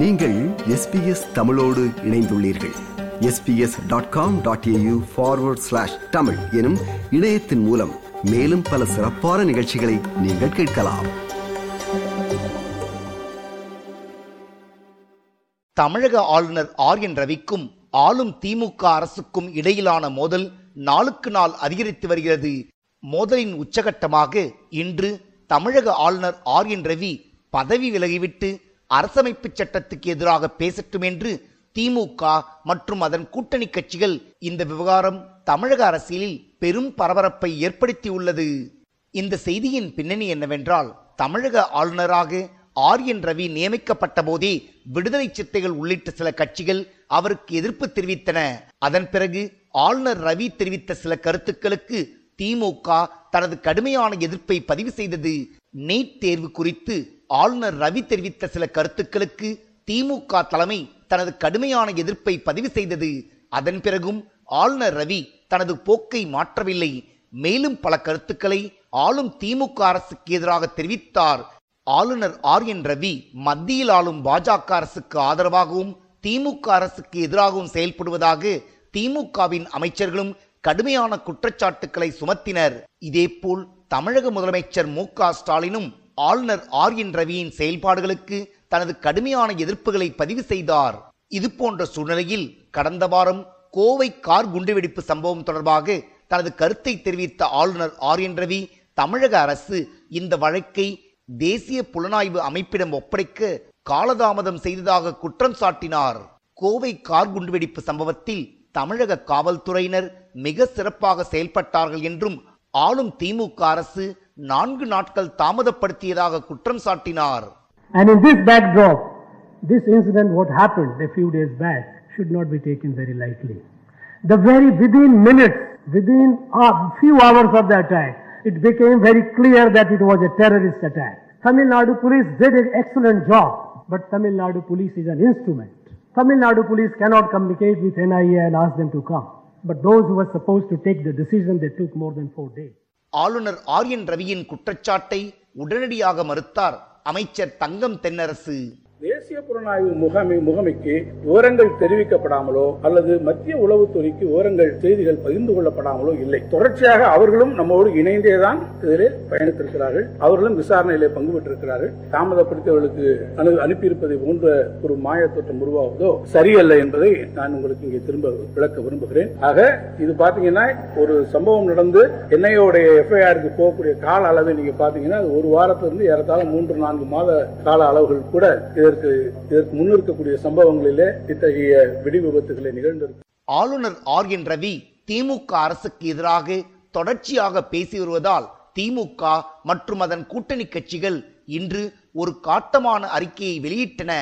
நீங்கள் எஸ்பிஎஸ் தமிழோடு இணைந்துள்ளீர்கள். SBS dot com dot AU forward slash Tamil எனும் இணையத்தின் மூலம் மேலும் பல சிறப்பான நிகழ்ச்சிகளை நீங்கள் கேட்கலாம். தமிழக ஆளுநர் ஆர் என் ரவிக்கும் ஆளும் திமுக அரசுக்கும் இடையிலான மோதல் நாளுக்கு நாள் அதிகரித்து வருகிறது. மோதலின் உச்சகட்டமாக இன்று தமிழக ஆளுநர் ஆர் என் ரவி பதவி விலகிவிட்டு அரசமைப்பு சட்டத்துக்கு எதிராக பேசட்டும் என்று திமுக மற்றும் அதன் கூட்டணி கட்சிகள் இந்த விவகாரம் தமிழக அரசியலில் பெரும் பரபரப்பை ஏற்படுத்தியுள்ளது. இந்த செய்தியின் பின்னணி என்னவென்றால் தமிழக ஆளுநராக ஆர் என் ரவி நியமிக்கப்பட்ட போதே விடுதலை சித்தைகள் உள்ளிட்ட சில கட்சிகள் அவருக்கு எதிர்ப்பு தெரிவித்தன. அதன் பிறகு ஆளுநர் ரவி தெரிவித்த சில கருத்துக்களுக்கு திமுக தனது கடுமையான எதிர்ப்பை பதிவு செய்தது. நீட் தேர்வு குறித்து ஆளுநர் ரவி தெரிவித்த சில கருத்துக்களுக்கு திமுக தலைமை தனது கடுமையான எதிர்ப்பை பதிவு செய்தது. அதன் பிறகும் ஆளுநர் ரவி தனது போக்கை மாற்றவில்லை. மேலும் பல கருத்துக்களை ஆளும் திமுக அரசுக்கு எதிராக தெரிவித்தார். ஆளுநர் ஆர் என் ரவி மத்தியில் ஆளும் பாஜக அரசுக்கு ஆதரவாகவும் திமுக அரசுக்கு எதிராகவும் செயல்படுவதாக திமுகவின் அமைச்சர்களும் கடுமையான குற்றச்சாட்டுக்களை சுமத்தினர். இதேபோல் தமிழக முதலமைச்சர் மு க ஸ்டாலினும் ஆளுநர் ஆர் என் ரவியின் செயல்பாடுகளுக்கு தனது கடுமையான எதிர்ப்புகளை பதிவு செய்தார். இது போன்ற சூழ்நிலையில் கடந்த வாரம் கோவை கார் குண்டுவெடிப்பு சம்பவம் தொடர்பாக தனது கருத்தை தெரிவித்த ஆளுநர் ஆர் என் ரவி தமிழக அரசு இந்த வழக்கை தேசிய புலனாய்வு அமைப்பிடம் ஒப்படைக்க காலதாமதம் செய்ததாக குற்றம் சாட்டினார். கோவை கார் குண்டுவெடிப்பு சம்பவத்தில் தமிழக காவல்துறையினர் மிக சிறப்பாக செயல்பட்டார்கள் என்றும் ஆளும் திமுக அரசு நான்கு நாட்கள் தாமதப்படுத்தியதாக குற்றம் சாட்டினார் And in this backdrop, this incident, what happened a few days back, should not be taken very lightly. The very within minutes, within a few hours of the attack, it became very clear that it was a terrorist attack. Tamil Nadu police did an excellent job, but Tamil Nadu police is an instrument. Tamil Nadu police cannot communicate with NIA and ask them to come. But those who were supposed to take the decision, they took more than four days. ஆளுநர் R N ரவியின் குற்றச்சாட்டை உடனடியாக மறுத்தார் அமைச்சர் தங்கம் தென்னரசு. தேசிய புலனாய்வு முகமை முகமைக்கு விவரங்கள் தெரிவிக்கப்படாமலோ அல்லது மத்திய உளவுத்துறைக்கு விவரங்கள் செய்திகள் பகிர்ந்து கொள்ளப்படாமலோ இல்லை. தொடர்ச்சியாக அவர்களும் நம்மோடு இணைந்தேதான் இதில் பயணித்திருக்கிறார்கள். அவர்களும் விசாரணையிலே பங்கு பெற்றிருக்கிறார்கள். தாமதப்படுத்தியவர்களுக்கு அனுப்பியிருப்பதை போன்ற ஒரு மாய தோற்றம் உருவாவதோ சரியல்ல என்பதை நான் உங்களுக்கு இங்கே திரும்ப விளக்க விரும்புகிறேன். ஆக இது பாத்தீங்கன்னா ஒரு சம்பவம் நடந்து என்ஐயோடைய எஃப்ஐஆருக்கு போகக்கூடிய கால அளவை நீங்க பாத்தீங்கன்னா ஒரு வாரத்திலிருந்து ஏறத்தாழ மூன்று நான்கு மாத கால அளவுகள் கூட இதற்கு இதற்கு முன் இருக்கக்கூடிய சம்பவங்களிலே இத்தகைய வெடி விபத்துகளை நிகழ்ந்திருக்கு ஆளுநர் ஆர் என் ரவி திமுக அரசுக்கு எதிராக தொடர்ச்சியாக பேசி வருவதால் திமுக மற்றும் அதன் கூட்டணி கட்சிகள் இன்று ஒரு காட்டமான அறிக்கையை வெளியிட்டன.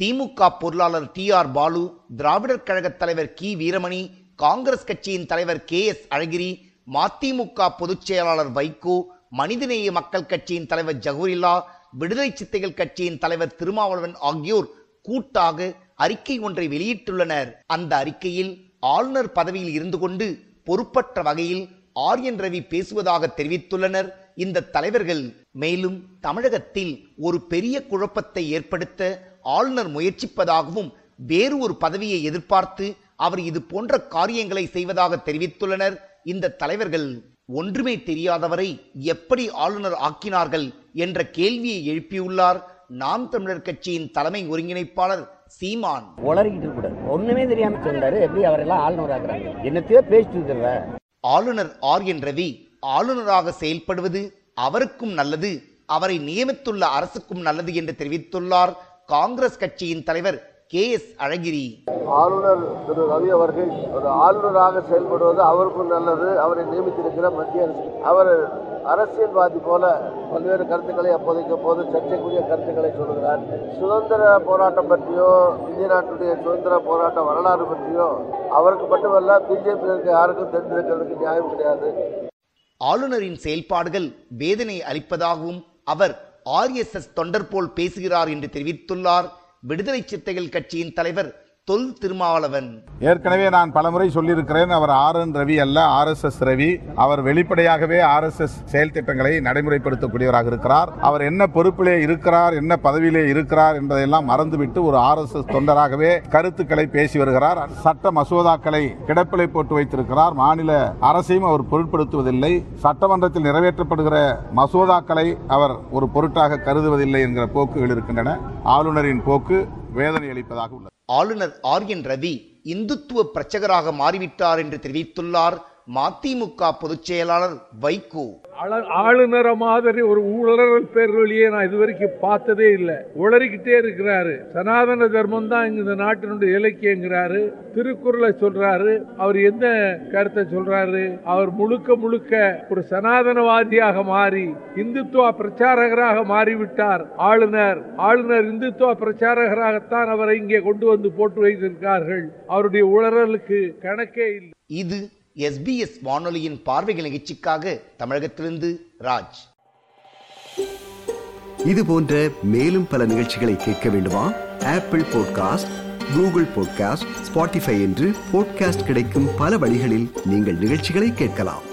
திமுக பொருளாளர் டி ஆர் பாலு திராவிடர் கழக தலைவர் கி வீரமணி காங்கிரஸ் கட்சியின் தலைவர் கே எஸ் அழகிரி மதிமுக பொதுச் செயலாளர் வைகோ மனிதநேய மக்கள் கட்சியின் தலைவர் ஜகூரில்லா விடுதலை சித்தைகள் கட்சியின் தலைவர் திருமாவளவன் ஆகியோர் கூட்டாக அறிக்கை ஒன்றை வெளியிட்டுள்ளனர். அந்த அறிக்கையில் ஆளுநர் பதவியில் இருந்து கொண்டு பொறுப்பற்ற வகையில் ஆரியன் ரவி பேசுவதாக தெரிவித்துள்ளனர் இந்த தலைவர்கள். மேலும் தமிழகத்தில் ஒரு பெரிய குழப்பத்தை ஏற்படுத்த ஆளுநர் முயற்சிப்பதாகவும் வேறு ஒரு பதவியை எதிர்பார்த்து அவர் இது போன்ற காரியங்களை செய்வதாக தெரிவித்துள்ளனர் இந்த தலைவர்கள். ஒன்றுமே தெரியாதவரை எப்படி ஆளுநர் ஆக்கினார்கள் என்ற கேள்வியை எழுப்பியுள்ளார் நாம் தமிழர் கட்சியின் தலைமை ஒருங்கிணைப்பாளர் சீமான். உளறிக்கிட்டு இருக்கக்கூடாது ஒண்ணுமே தெரியாம சொன்னாரு எப்படி அவரெல்லாம் ஆளுநர் ஆக்குறாங்க? என்னத்தையோ பேசிட்டு இருக்கிற ஆளுநர் ஆர் என் ரவி ஆளுநராக செயல்படுவது அவருக்கும் நல்லது அவரை நியமித்துள்ள அரசுக்கும் நல்லது என்று தெரிவித்துள்ளார் காங்கிரஸ் கட்சியின் தலைவர் கே எஸ் அழகிரி. ஆளுநர் திரு ரவி அவர்கள் ஒரு ஆளுநராக செயல்படுவது அவருக்கும் நல்லது அவரை நியமித்திருக்கிற மத்திய அரசு. அவர் அரசியல்வாதி போல பல்வேறு கருத்துக்களை அப்போதைக்கு அப்போது சர்ச்சைக்குரிய கருத்துக்களை சொல்கிறார். சுதந்திர போராட்டம் பற்றியோ இந்திய நாட்டுடைய சுதந்திர போராட்ட வரலாறு பற்றியோ அவருக்கு மட்டுமல்ல பிஜேபி இருக்க யாருக்கும் தெரிந்திருக்கிறதுக்கு நியாயம் கிடையாது. ஆளுநரின் செயல்பாடுகள் வேதனை அளிப்பதாகவும் அவர் ஆர்எஸ்எஸ் தொண்டர் போல் பேசுகிறார் என்று தெரிவித்துள்ளார். விடுதலை சித்தைகள் கட்சியின் தலைவர் தொல் திருமாவளவன். ஏற்கனவே நான் பலமுறை சொல்லியிருக்கிறேன் அவர் ஆர் என் ரவி அல்ல ஆர் எஸ் எஸ் ரவி. அவர் வெளிப்படையாகவே ஆர் எஸ் எஸ் செயல் திட்டங்களை நடைமுறைப்படுத்தக்கூடியவராக இருக்கிறார். அவர் என்ன பொறுப்பிலே இருக்கிறார் என்ன பதவியிலே இருக்கிறார் என்பதையெல்லாம் மறந்துவிட்டு ஒரு ஆர் எஸ் எஸ் தொண்டராகவே கருத்துக்களை பேசி வருகிறார். சட்ட மசோதாக்களை கிடப்பிலை போட்டு வைத்திருக்கிறார். மாநில அரசையும் அவர் பொருட்படுத்துவதில்லை. சட்டமன்றத்தில் நிறைவேற்றப்படுகிற மசோதாக்களை அவர் ஒரு பொருட்டாக கருதுவதில்லை என்கிற போக்குகள் இருக்கின்றன. ஆளுநரின் போக்கு வேதனை அளிப்பதாக உள்ளது. ஆளுநர் ஆர் என் ரவி இந்துத்துவ பிரச்சகராக மாறிவிட்டார் என்று தெரிவித்துள்ளார். மதிமுக பொதுச் செயலாளர் வைகோ. ஆள- ஆளுநரை மாதிரி ஒரு ஊழல் பேர் வழியே நான் இதுவரைக்கும் பார்த்ததே இல்லை. உளறிக்கிட்டே இருக்கிறாரு. சனாதன தர்மம் தான் இந்த நாட்டினுடைய இலக்கியங்கிறாரு. திருக்குறளை சொல்றாரு. அவர் எந்த கருத்தை சொல்றாரு? அவர் முழுக்க முழுக்க ஒரு சனாதனவாதியாக மாறி இந்துத்துவ பிரச்சாரகராக மாறிவிட்டார். ஆளுநர் ஆளுநர் இந்துத்துவ பிரச்சாரகராகத்தான் அவரை இங்கே கொண்டு வந்து போட்டு வைத்திருக்கார்கள். அவருடைய உளறலுக்கு கணக்கே இல்லை. இது எஸ்பிஎஸ் வானொலியின் பார்வைகள் நிகழ்ச்சிக்காக தமிழகத்திலிருந்து ராஜ். இது போன்ற மேலும் பல நிகழ்ச்சிகளை கேட்க வேண்டுமா? Apple podcast Google podcast Spotify என்று பாட்காஸ்ட் கிடைக்கும் பல வழிகளில் நீங்கள் நிகழ்ச்சிகளை கேட்கலாம்.